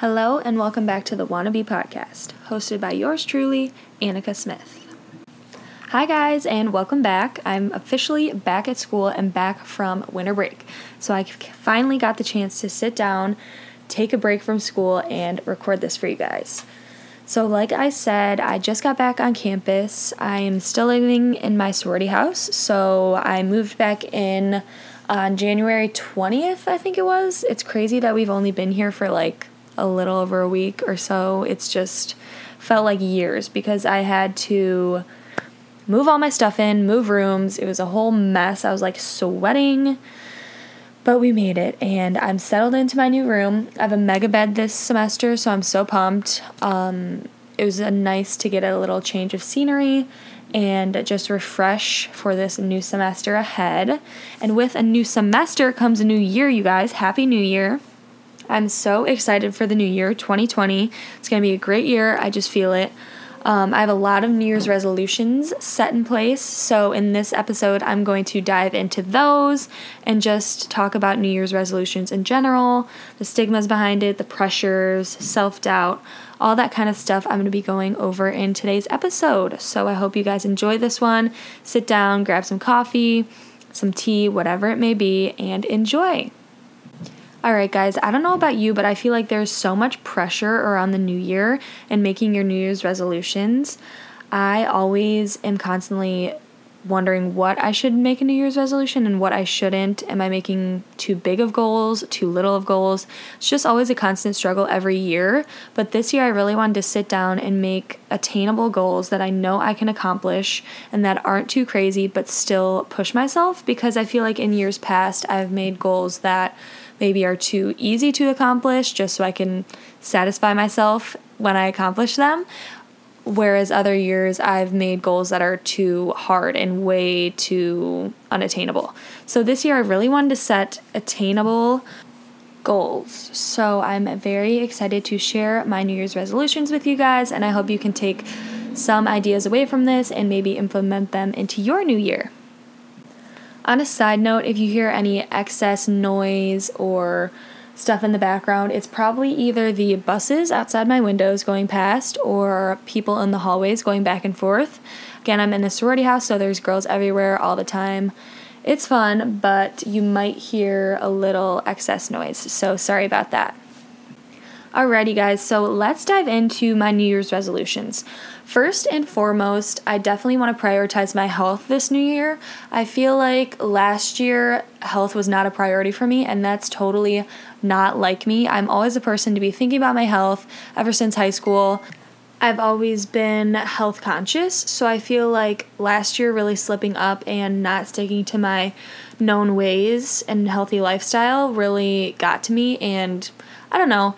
Hello, and welcome back to the Wannabe Podcast, hosted by yours truly, Anneka Smith. Hi, guys, and welcome back. I'm officially back at school and back from winter break. So I finally got the chance to sit down, take a break from school, and record this for you guys. So, like I said, I just got back on campus. I am still living in my sorority house, so I moved back in on January 20th, I think it was. It's crazy that we've only been here for like a little over a week or so. It's just felt like years because I had to move all my stuff in, move rooms. It was a whole mess. I was like sweating, but we made it and I'm settled into my new room. I have a mega bed this semester, so I'm so pumped. Um, it was nice to get a little change of scenery and just refresh for this new semester ahead. And with a new semester comes a new year, you guys. Happy New Year! I'm so excited for the new year, 2020. It's going to be a great year. I just feel it. Um, I have a lot of New Year's resolutions set in place. So, in this episode, I'm going to dive into those and just talk about New Year's resolutions in general, the stigmas behind it, the pressures, self doubt, all that kind of stuff I'm going to be going over in today's episode. So, I hope you guys enjoy this one. Sit down, grab some coffee, some tea, whatever it may be, and enjoy. All right, guys, I don't know about you, but I feel like there's so much pressure around the new year and making your New Year's resolutions. I always am constantly wondering what I should make a New Year's resolution and what I shouldn't. Am I making too big of goals, too little of goals? It's just always a constant struggle every year. But this year, I really wanted to sit down and make attainable goals that I know I can accomplish and that aren't too crazy, but still push myself because I feel like in years past, I've made goals that maybe are too easy to accomplish just so I can satisfy myself when I accomplish them. Whereas other years, I've made goals that are too hard and way too unattainable. So this year, I really wanted to set attainable goals. So I'm very excited to share my New Year's resolutions with you guys, and I hope you can take some ideas away from this and maybe implement them into your new year. On a side note, if you hear any excess noise or stuff in the background, it's probably either the buses outside my windows going past or people in the hallways going back and forth. Again, I'm in a sorority house, so there's girls everywhere all the time. It's fun, but you might hear a little excess noise, so sorry about that. Alrighty, guys, so let's dive into my New Year's resolutions. First and foremost, I definitely want to prioritize my health this new year. I feel like last year, health was not a priority for me, and that's totally not like me. I'm always a person to be thinking about my health ever since high school. I've always been health conscious, so I feel like last year really slipping up and not sticking to my known ways and healthy lifestyle really got to me, and I don't know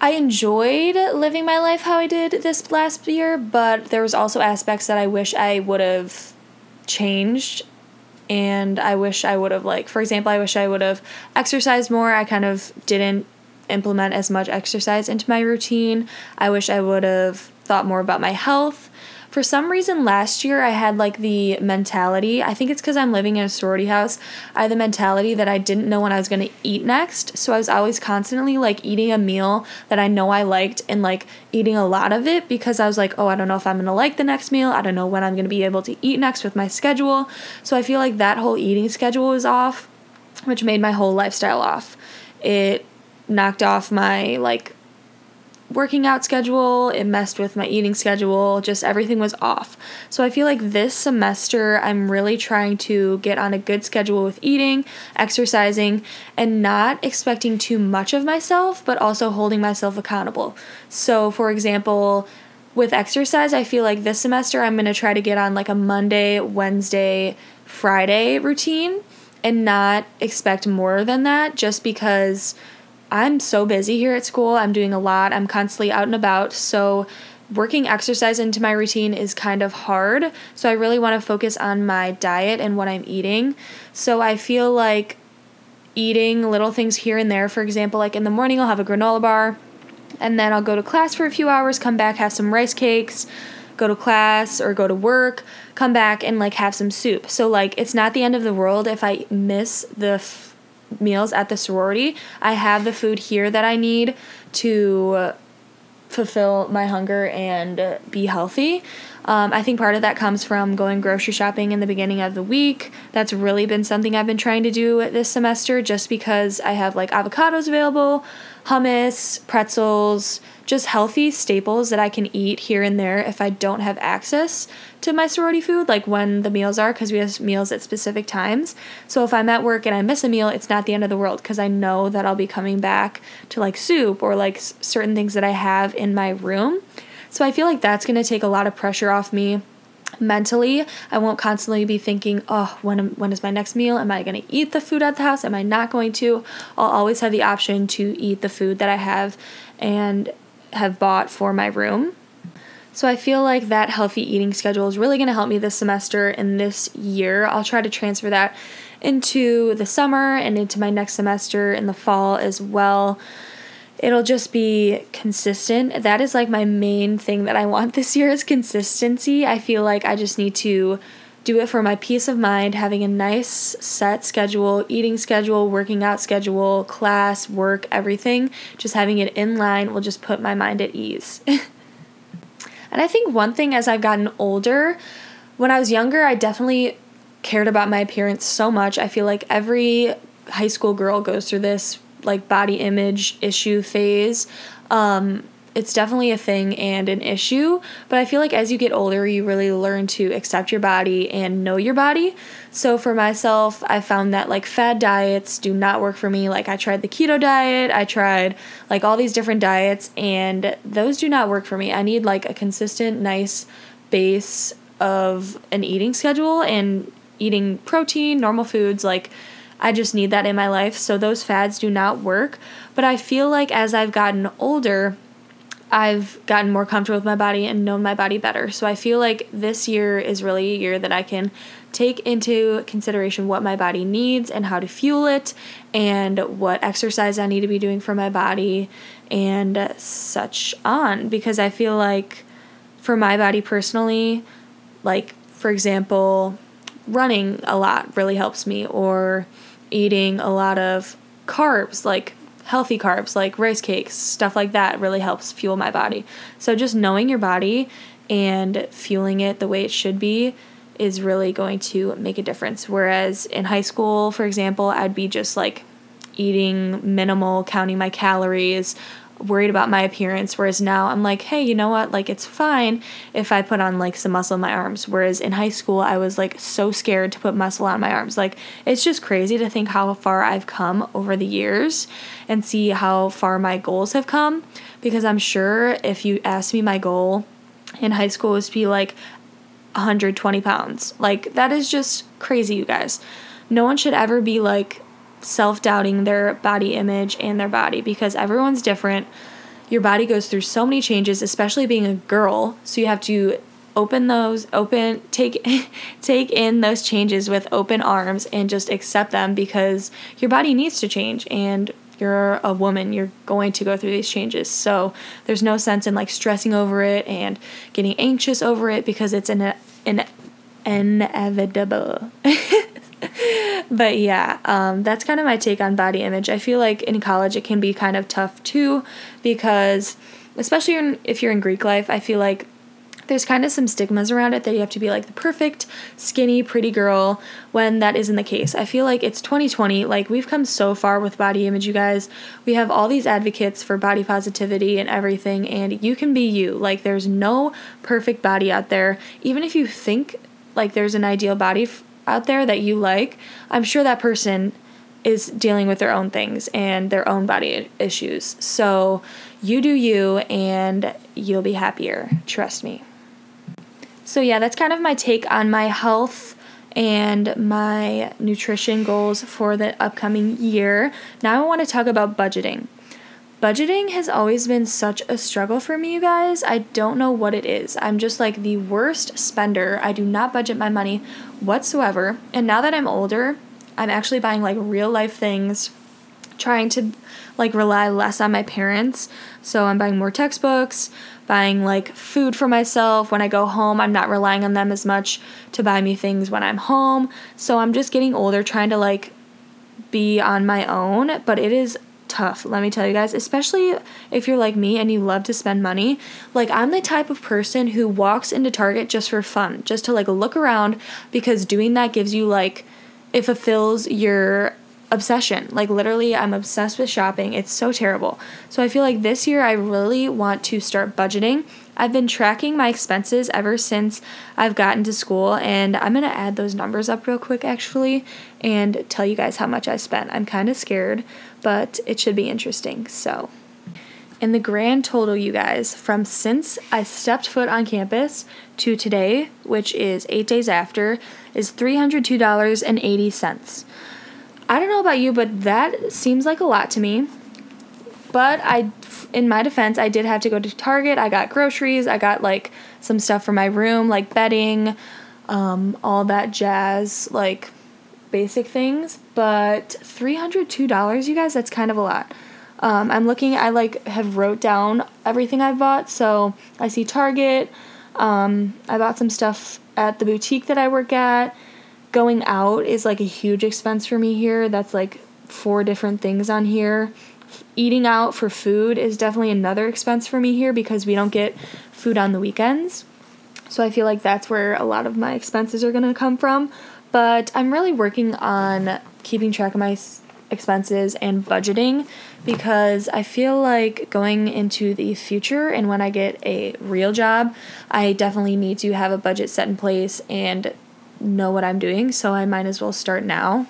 I enjoyed living my life how I did this last year, but there was also aspects that I wish I would have changed and I wish I would have like for example, I wish I would have exercised more. I kind of didn't implement as much exercise into my routine. I wish I would have thought more about my health for some reason last year I had like the mentality, I think it's because I'm living in a sorority house, I had the mentality that I didn't know when I was going to eat next. So I was always constantly like eating a meal that I know I liked and like eating a lot of it because I was like, oh, I don't know if I'm going to like the next meal. I don't know when I'm going to be able to eat next with my schedule. So I feel like that whole eating schedule was off, which made my whole lifestyle off. It knocked off my like working out schedule, it messed with my eating schedule, just everything was off. So I feel like this semester I'm really trying to get on a good schedule with eating, exercising, and not expecting too much of myself, but also holding myself accountable. So, for example, with exercise, I feel like this semester I'm to try to get on like a Monday, Wednesday, Friday routine and not expect more than that just because I'm so busy here at school. I'm doing a lot. I'm constantly out and about. So, working exercise into my routine is kind of hard. So, I really want to focus on my diet and what I'm eating. So, I feel like eating little things here and there. For example, like in the morning, I'll have a granola bar, and then I'll go to class for a few hours, come back, have some rice cakes. Go to class or go to work, come back and like have some soup. So, like, it's not the end of the world if I miss the f- meals at the sorority, I have the food here that I need to fulfill my hunger and be healthy. Um, I think part of that comes from going grocery shopping in the beginning of the week. That's really been something I've been trying to do this semester just because I have like avocados available, hummus, pretzels, just healthy staples that I can eat here and there if I don't have access to my sorority food, like when the meals are, because we have meals at specific times. So if I'm at work and I miss a meal, it's not the end of the world because I know that I'll be coming back to like soup or like certain things that I have in my room. So I feel like that's going to take a lot of pressure off me mentally. I won't constantly be thinking, "Oh, when when is my next meal? Am I going to eat the food at the house? Am I not going to?" I'll always have the option to eat the food that I have and have bought for my room. So I feel like that healthy eating schedule is really going to help me this semester and this year. I'll try to transfer that into the summer and into my next semester in the fall as well it'll just be consistent. That is like my main thing that I want this year is consistency. I feel like I just need to do it for my peace of mind, having a nice set schedule, eating schedule, working out schedule, class, work, everything. Just having it in line will just put my mind at ease. and I think one thing as I've gotten older, when I was younger, I definitely cared about my appearance so much. I feel like every high school girl goes through this like body image issue phase. Um, it's definitely a thing and an issue, but I feel like as you get older, you really learn to accept your body and know your body. So for myself, I found that like fad diets do not work for me. Like I tried the keto diet, I tried like all these different diets, and those do not work for me. I need like a consistent, nice base of an eating schedule and eating protein, normal foods, like I just need that in my life. So those fads do not work. But I feel like as I've gotten older, I've gotten more comfortable with my body and known my body better. So I feel like this year is really a year that I can take into consideration what my body needs and how to fuel it and what exercise I need to be doing for my body and such on because I feel like for my body personally like for example running a lot really helps me or eating a lot of carbs, like healthy carbs, like rice cakes, stuff like that, really helps fuel my body. So just knowing your body and fueling it the way it should be is really going to make a difference. Whereas in high school, for example, I'd be just like eating minimal, counting my calories, worried about my appearance whereas now I'm like, "Hey, you know what? Like it's fine if I put on like some muscle in my arms." Whereas in high school, I was like so scared to put muscle on my arms. Like it's just crazy to think how far I've come over the years and see how far my goals have come because I'm sure if you asked me my goal in high school was to be like 120 pounds. Like that is just crazy, you guys. No one should ever be like self doubting their body image and their body because everyone's different. Your body goes through so many changes, especially being a girl. So you have to open those open take take in those changes with open arms and just accept them because your body needs to change and you're a woman you're going to go through these changes so there's no sense in like stressing over it and getting anxious over it because it's an, an inevitable but yeah, um, that's kind of my take on body image. I feel like in college it can be kind of tough too because, especially in, if you're in Greek life, I feel like there's kind of some stigmas around it that you have to be like the perfect, skinny, pretty girl when that isn't the case. I feel like it's 2020. Like, we've come so far with body image, you guys. We have all these advocates for body positivity and everything, and you can be you. Like, there's no perfect body out there. Even if you think like there's an ideal body f- out there that you like, I'm sure that person is dealing with their own things and their own body issues. So you do you and you'll be happier. Trust me. So, yeah, that's kind of my take on my health and my nutrition goals for the upcoming year. Now, I want to talk about budgeting. Budgeting has always been such a struggle for me, you guys. I don't know what it is. I'm just like the worst spender. I do not budget my money whatsoever. And now that I'm older, I'm actually buying like real life things, trying to like rely less on my parents. So I'm buying more textbooks, buying like food for myself. When I go home, I'm not relying on them as much to buy me things when I'm home. So I'm just getting older, trying to like be on my own, but it is tough, let me tell you guys, especially if you're like me and you love to spend money. Like, I'm the type of person who walks into Target just for fun, just to like look around because doing that gives you like, it fulfills your obsession. Like literally I'm obsessed with shopping. It's so terrible. So I feel like this year I really want to start budgeting. I've been tracking my expenses ever since I've gotten to school and I'm to add those numbers up real quick actually and tell you guys how much I spent. I'm kind of scared, but it should be interesting. So, in the grand total, you guys, from since I stepped foot on campus to today, which is eight days after, is $302.80. I don't know about you, but that seems like a lot to me. But I, in my defense, I did have to go to Target. I got groceries. I got like some stuff for my room, like bedding, um, all that jazz, like basic things. But $302, you guys, that's kind of a lot. Um, I'm looking, I like have wrote down everything I've bought. So I see Target. Um, I bought some stuff at the boutique that I work at going out is like a huge expense for me here. That's like four different things on here. Eating out for food is definitely another expense for me here because we don't get food on the weekends. So I feel like that's where a lot of my expenses are going to come from. But I'm really working on keeping track of my expenses and budgeting because I feel like going into the future and when I get a real job, I definitely need to have a budget set in place and know what I'm doing, so I might as well start now.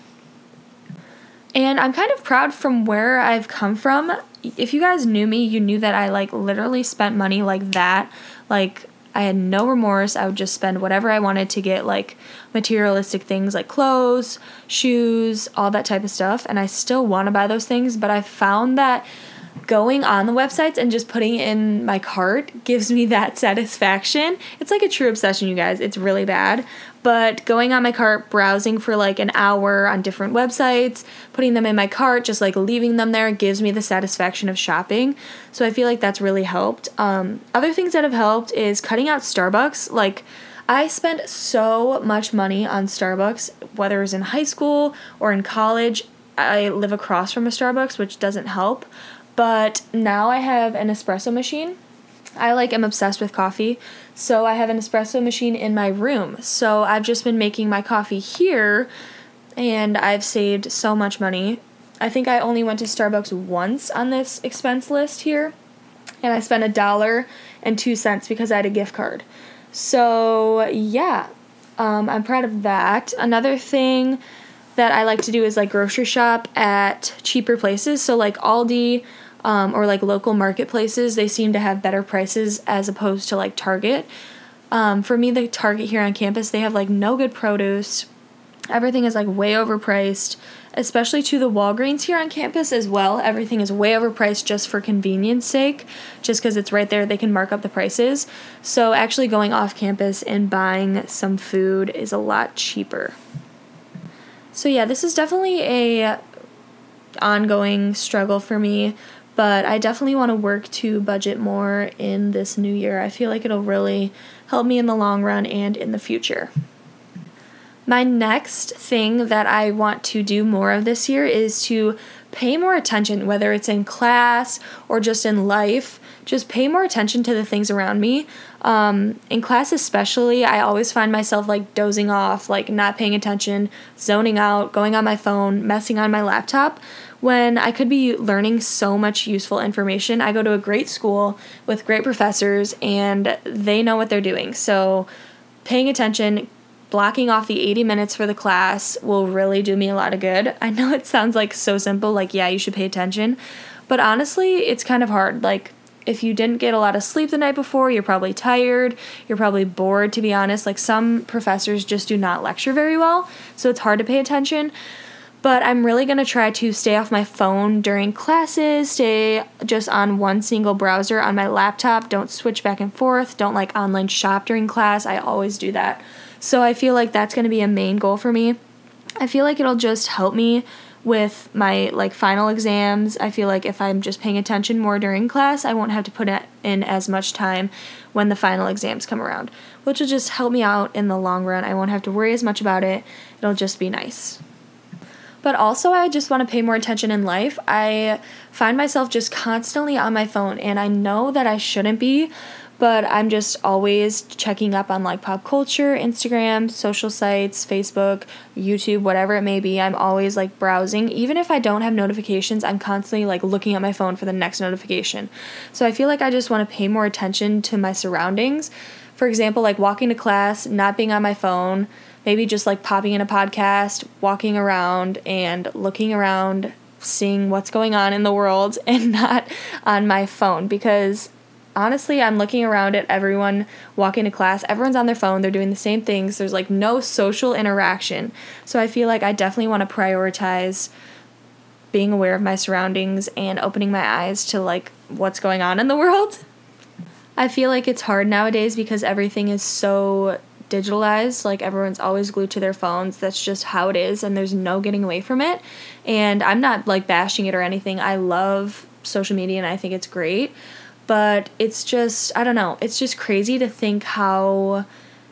And I'm kind of proud from where I've come from. If you guys knew me, you knew that I like literally spent money like that. Like I had no remorse. I would just spend whatever I wanted to get like materialistic things like clothes, shoes, all that type of stuff. And I still want to buy those things, but I found that going on the websites and just putting in my cart gives me that satisfaction. It's like a true obsession, you guys. It's really bad. But going on my cart, browsing for like an hour on different websites, putting them in my cart, just like leaving them there gives me the satisfaction of shopping. So I feel like that's really helped. Um, other things that have helped is cutting out Starbucks. Like, I spent so much money on Starbucks, whether it was in high school or in college. I live across from a Starbucks, which doesn't help. But now I have an espresso machine. I like am obsessed with coffee. So I have an espresso machine in my room. So I've just been making my coffee here and I've saved so much money. I think I only went to Starbucks once on this expense list here and I spent a dollar and two cents because I had a gift card. So yeah, um, I'm proud of that. Another thing that I like to do is like grocery shop at cheaper places. So like Aldi, um, or like local marketplaces, they seem to have better prices as opposed to like Target. Um, for me, the Target here on campus, they have like no good produce. Everything is like way overpriced, especially to the Walgreens here on campus as well. Everything is way overpriced just for convenience sake, just because it's right there, they can mark up the prices. So, actually, going off campus and buying some food is a lot cheaper. So, yeah, this is definitely a ongoing struggle for me but I definitely want to work to budget more in this new year. I feel like it'll really help me in the long run and in the future. My next thing that I want to do more of this year is to pay more attention, whether it's in class or just in life. Just pay more attention to the things around me. Um, in class, especially, I always find myself like dozing off, like not paying attention, zoning out, going on my phone, messing on my laptop when I could be learning so much useful information. I go to a great school with great professors and they know what they're doing. So, paying attention, blocking off the 80 minutes for the class will really do me a lot of good. I know it sounds like so simple, like, yeah, you should pay attention, but honestly, it's kind of hard. Like, if you didn't get a lot of sleep the night before, you're probably tired, you're probably bored, to be honest. Like, some professors just do not lecture very well, so it's hard to pay attention. But I'm really to try to stay off my phone during classes, stay just on one single browser on my laptop, don't switch back and forth, don't like online shop during class. I always do that. So I feel like that's to be a main goal for me. I feel like it'll just help me with my like final exams. I feel like if I'm just paying attention more during class, I won't have to put in as much time when the final exams come around, which will just help me out in the long run. I won't have to worry as much about it. It'll just be nice. But also, I just want to pay more attention in life. I find myself just constantly on my phone, and I know that I shouldn't be, but I'm just always checking up on like pop culture, Instagram, social sites, Facebook, YouTube, whatever it may be. I'm always like browsing. Even if I don't have notifications, I'm constantly like looking at my phone for the next notification. So I feel like I just want to pay more attention to my surroundings. For example, like walking to class, not being on my phone, maybe just like popping in a podcast, walking around and looking around, seeing what's going on in the world and not on my phone because honestly, I'm looking around at everyone walking to class. Everyone's on their phone, they're doing the same things. There's like no social interaction. So I feel like I definitely want to prioritize being aware of my surroundings and opening my eyes to like what's going on in the world. I feel like it's hard nowadays because everything is so digitalized. Like everyone's always glued to their phones. That's just how it is, and there's no getting away from it. And I'm not like bashing it or anything. I love social media and I think it's great but it's just I don't know, it's just crazy to think how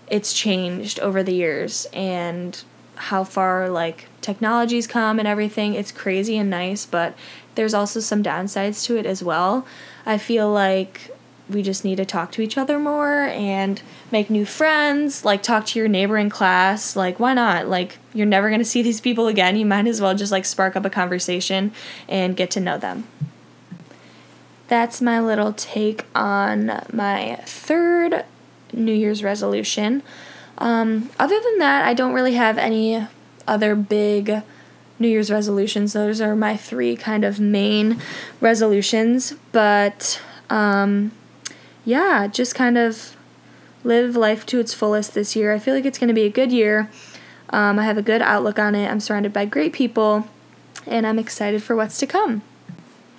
it's changed over the years and how far like technology's come and everything. It's crazy and nice, but there's also some downsides to it as well. I feel like we just need to talk to each other more and make new friends, like talk to your neighbor in class. Like, why not? Like, you're never going to see these people again. You might as well just like spark up a conversation and get to know them that's my little take on my third New Year's resolution. Um, other than that, I don't really have any other big New Year's resolutions. Those are my three kind of main resolutions. But um, yeah, just kind of live life to its fullest this year. I feel like it's going to be a good year. Um, I have a good outlook on it. I'm surrounded by great people, and I'm excited for what's to come.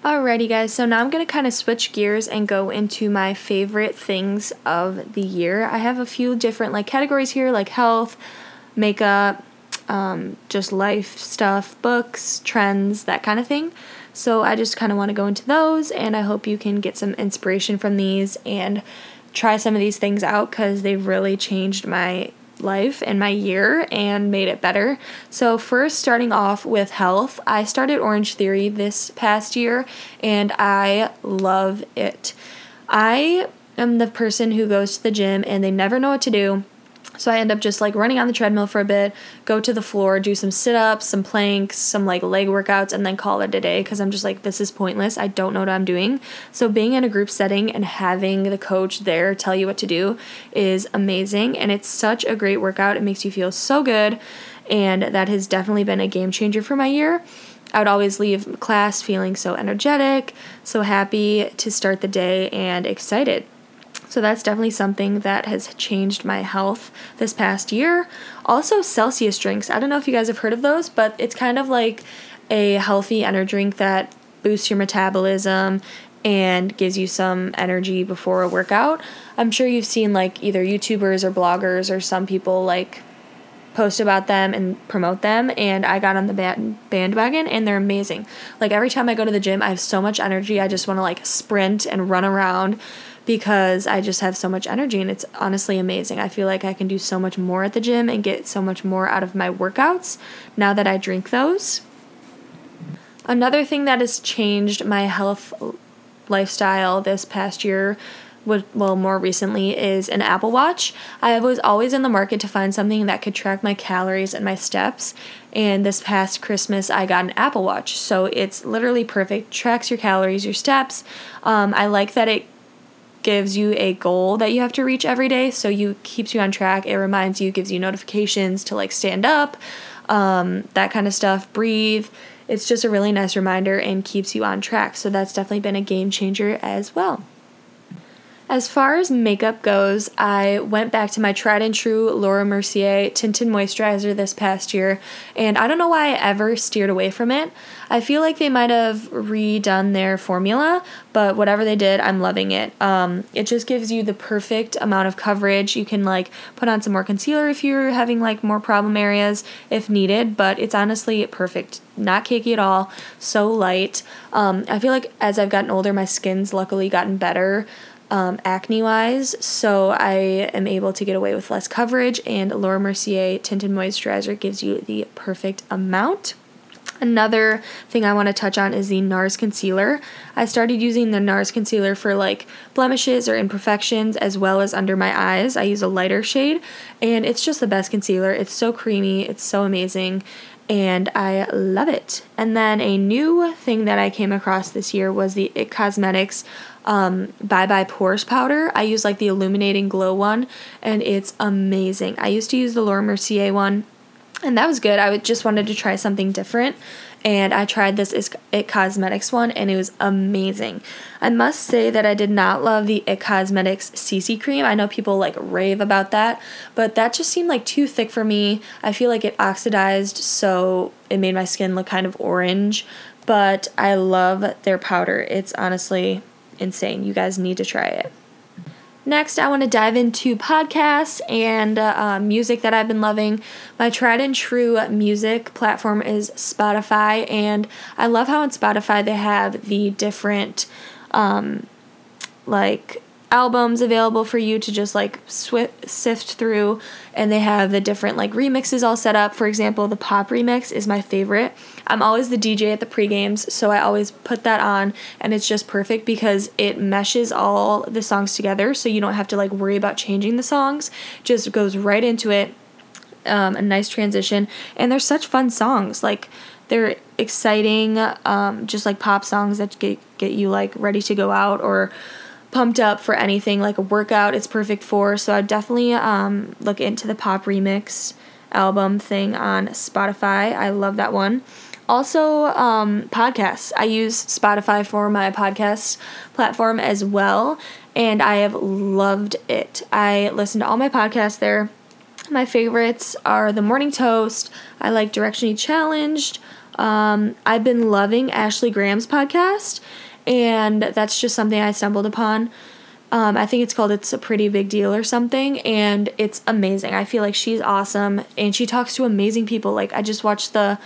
Alrighty, guys, so now I'm going to kind of switch gears and go into my favorite things of the year. I have a few different like categories here, like health, makeup, um, just life stuff, books, trends, that kind of thing. So I just kind of want to go into those, and I hope you can get some inspiration from these and try some of these things out because they've really changed my life and my year and made it better. So, first, starting off with health, I started Orange Theory this past year and I love it. I am the person who goes to the gym and they never know what to do. So I end up just like running on the treadmill for a bit, go to the floor, do some sit ups, some planks, some like leg workouts, and then call it a day because I'm just like, this is pointless. I don't know what I'm doing. So being in a group setting and having the coach there tell you what to do is amazing. And it's such a great workout. It makes you feel so good. And that has definitely been a game changer for my year. I would always leave class feeling so energetic, so happy to start the day, and excited. So that's definitely something that has changed my health this past year. Also, Celsius drinks. I don't know if you guys have heard of those, but it's kind of like a healthy energy drink that boosts your metabolism and gives you some energy before a workout. I'm sure you've seen like either YouTubers or bloggers or some people like post about them and promote them and I got on the band- bandwagon and they're amazing. Like every time I go to the gym, I have so much energy. I just want to like sprint and run around because I just have so much energy and it's honestly amazing. I feel like I can do so much more at the gym and get so much more out of my workouts now that I drink those. Another thing that has changed my health lifestyle this past year well more recently is an apple watch i was always in the market to find something that could track my calories and my steps and this past christmas i got an apple watch so it's literally perfect tracks your calories your steps um, i like that it gives you a goal that you have to reach every day so you keeps you on track. It reminds you gives you notifications to like stand up um, that kind of stuff. Breathe. It's just a really nice reminder and keeps you on track. So that's definitely been a game changer as well as far as makeup goes, I went back to my tried and true Laura Mercier tinted moisturizer this past year, and I don't know why I ever steered away from it. I feel like they might have redone their formula, but whatever they did, I'm loving it. Um, it just gives you the perfect amount of coverage. You can like put on some more concealer if you're having like more problem areas if needed, but it's honestly perfect. Not cakey at all, so light. Um, I feel like as I've gotten older, my skin's luckily gotten better um, acne wise, so I am able to get away with less coverage. And Laura Mercier Tinted Moisturizer gives you the perfect amount. Another thing I want to touch on is the NARS concealer. I started using the NARS concealer for like blemishes or imperfections as well as under my eyes. I use a lighter shade and it's just the best concealer. It's so creamy, it's so amazing, and I love it. And then a new thing that I came across this year was the IT Cosmetics um, Bye Bye Pores powder. I use like the illuminating glow one and it's amazing. I used to use the Laura Mercier one and that was good. I just wanted to try something different, and I tried this It Cosmetics one, and it was amazing. I must say that I did not love the It Cosmetics CC cream. I know people like rave about that, but that just seemed like too thick for me. I feel like it oxidized, so it made my skin look kind of orange. But I love their powder. It's honestly insane. You guys need to try it. Next, I want to dive into podcasts and uh, uh, music that I've been loving. My tried and true music platform is Spotify, and I love how on Spotify they have the different, um, like, albums available for you to just like sift through and they have the different like remixes all set up. For example the pop remix is my favorite. I'm always the dj at the pre-games so i always put that on and it's just perfect because it meshes all the songs together so you don't have to like worry about changing the songs. Just goes right into it. Um, a nice transition. And they're such fun songs. Like they're exciting um, just like pop songs that get, get you like ready to go out or pumped up for anything like a workout it's perfect for. So i definitely um, look into the pop remix album thing on spotify. I love that one. Also um, podcasts. I use spotify for my podcast platform as well and i have loved it. I listen to all my podcasts there. My favorites are the morning toast i like directionally challenged um, i've been loving ashley graham's podcast and that's just something I stumbled upon. Um, I think it's called It's a Pretty Big Deal or something, and it's amazing. I feel like she's awesome, and she talks to amazing people. Like, I just watched the.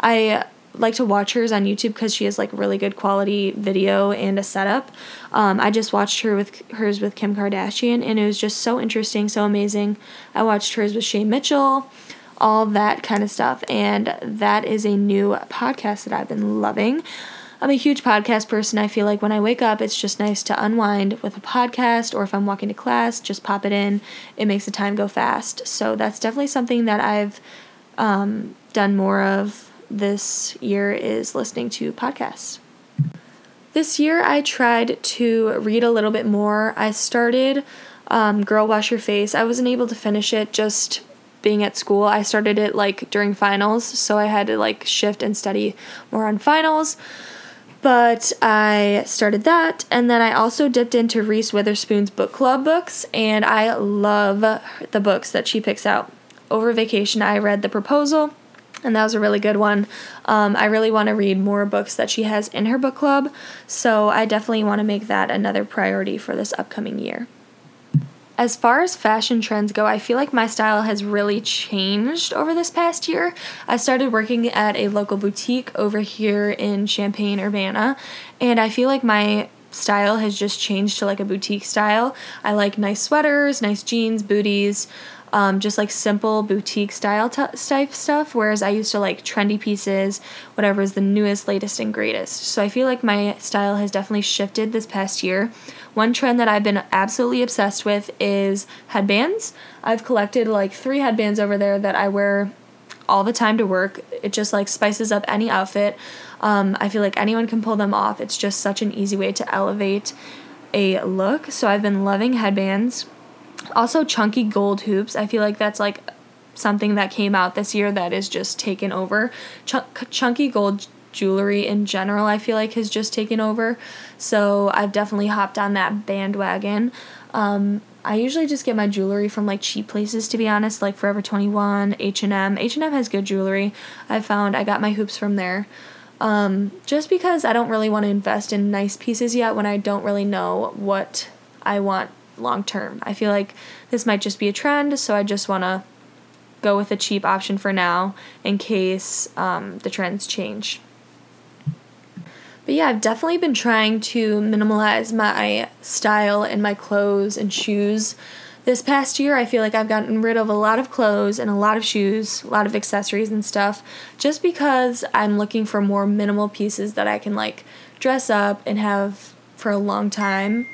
I like to watch hers on YouTube because she has like really good quality video and a setup. Um, I just watched her with hers with Kim Kardashian, and it was just so interesting, so amazing. I watched hers with Shay Mitchell, all that kind of stuff, and that is a new podcast that I've been loving. I'm a huge podcast person. I feel like when I wake up, it's just nice to unwind with a podcast, or if I'm walking to class, just pop it in. It makes the time go fast. So that's definitely something that I've um, done more of this year is listening to podcasts. This year, I tried to read a little bit more. I started um, Girl Wash Your Face. I wasn't able to finish it just being at school. I started it like during finals, so I had to like shift and study more on finals. But I started that, and then I also dipped into Reese Witherspoon's book club books, and I love the books that she picks out. Over vacation, I read The Proposal, and that was a really good one. Um, I really want to read more books that she has in her book club, so I definitely want to make that another priority for this upcoming year. As far as fashion trends go, I feel like my style has really changed over this past year. I started working at a local boutique over here in Champaign, Urbana, and I feel like my style has just changed to like a boutique style. I like nice sweaters, nice jeans, booties, um, just like simple boutique style t- type stuff. Whereas I used to like trendy pieces, whatever is the newest, latest, and greatest. So I feel like my style has definitely shifted this past year. One trend that I've been absolutely obsessed with is headbands. I've collected like three headbands over there that I wear all the time to work. It just like spices up any outfit. Um, I feel like anyone can pull them off. It's just such an easy way to elevate a look. So I've been loving headbands. Also, chunky gold hoops. I feel like that's like something that came out this year that is just taken over. Ch- chunky gold jewelry in general, I feel like has just taken over. So I've definitely hopped on that bandwagon. Um, I usually just get my jewelry from like cheap places to be honest, like Forever 21, H&M. H&M has good jewelry. I found I got my hoops from there. Um, just because I don't really want to invest in nice pieces yet when I don't really know what I want long term. I feel like this might just be a trend, so I just want to go with a cheap option for now in case um, the trends change. But yeah, I've definitely been trying to minimalize my style and my clothes and shoes this past year, I feel like I've gotten rid of a lot of clothes and a lot of shoes, a lot of accessories and stuff, just because I'm looking for more minimal pieces that I can like dress up and have for a long time.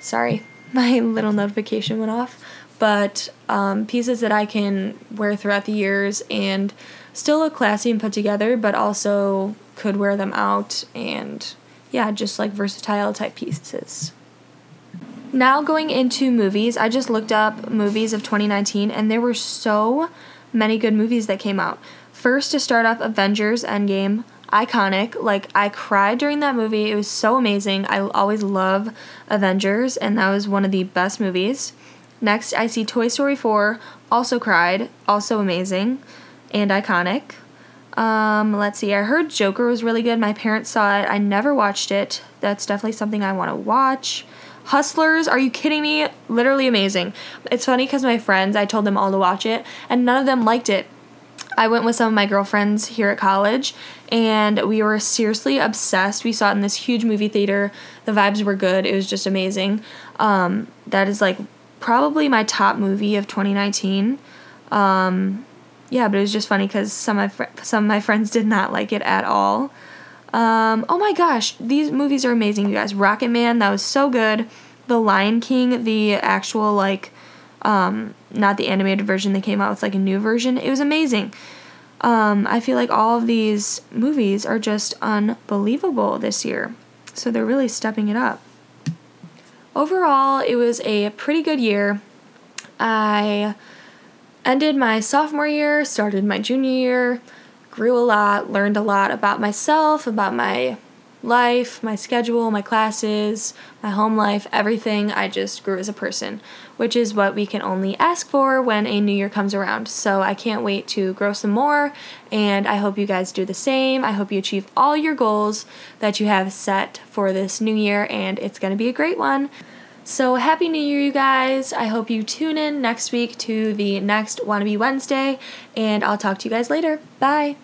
Sorry, my little notification went off. But um, pieces that I can wear throughout the years and still look classy and put together, but also could wear them out and yeah, just like versatile type pieces. Now going into movies, I just looked up movies of 2019 and there were so many good movies that came out. First to start off Avengers Endgame, iconic. Like I cried during that movie. It was so amazing. I always love Avengers and that was one of the best movies. Next, I see Toy Story 4, also cried, also amazing and iconic. Um, let's see. I heard Joker was really good. My parents saw it. I never watched it. That's definitely something I want to watch. Hustlers, are you kidding me? Literally amazing. It's funny because my friends, I told them all to watch it, and none of them liked it. I went with some of my girlfriends here at college, and we were seriously obsessed. We saw it in this huge movie theater. The vibes were good. It was just amazing. Um, that is like probably my top movie of 2019. Um, yeah, but it was just funny because some of my fr- some of my friends did not like it at all. Um, oh my gosh, these movies are amazing, you guys. Rocket Man, that was so good. The Lion King, the actual like, um, not the animated version, they came out with like a new version. It was amazing. Um, I feel like all of these movies are just unbelievable this year. So they're really stepping it up. Overall, it was a pretty good year. I ended my sophomore year, started my junior year, grew a lot, learned a lot about myself, about my life, my schedule, my classes, my home life, everything. I just grew as a person, which is what we can only ask for when a new year comes around. So I can't wait to grow some more, and I hope you guys do the same. I hope you achieve all your goals that you have set for this new year, and it's going to be a great one. So, Happy New Year, you guys. I hope you tune in next week to the next Wannabe Wednesday, and I'll talk to you guys later. Bye.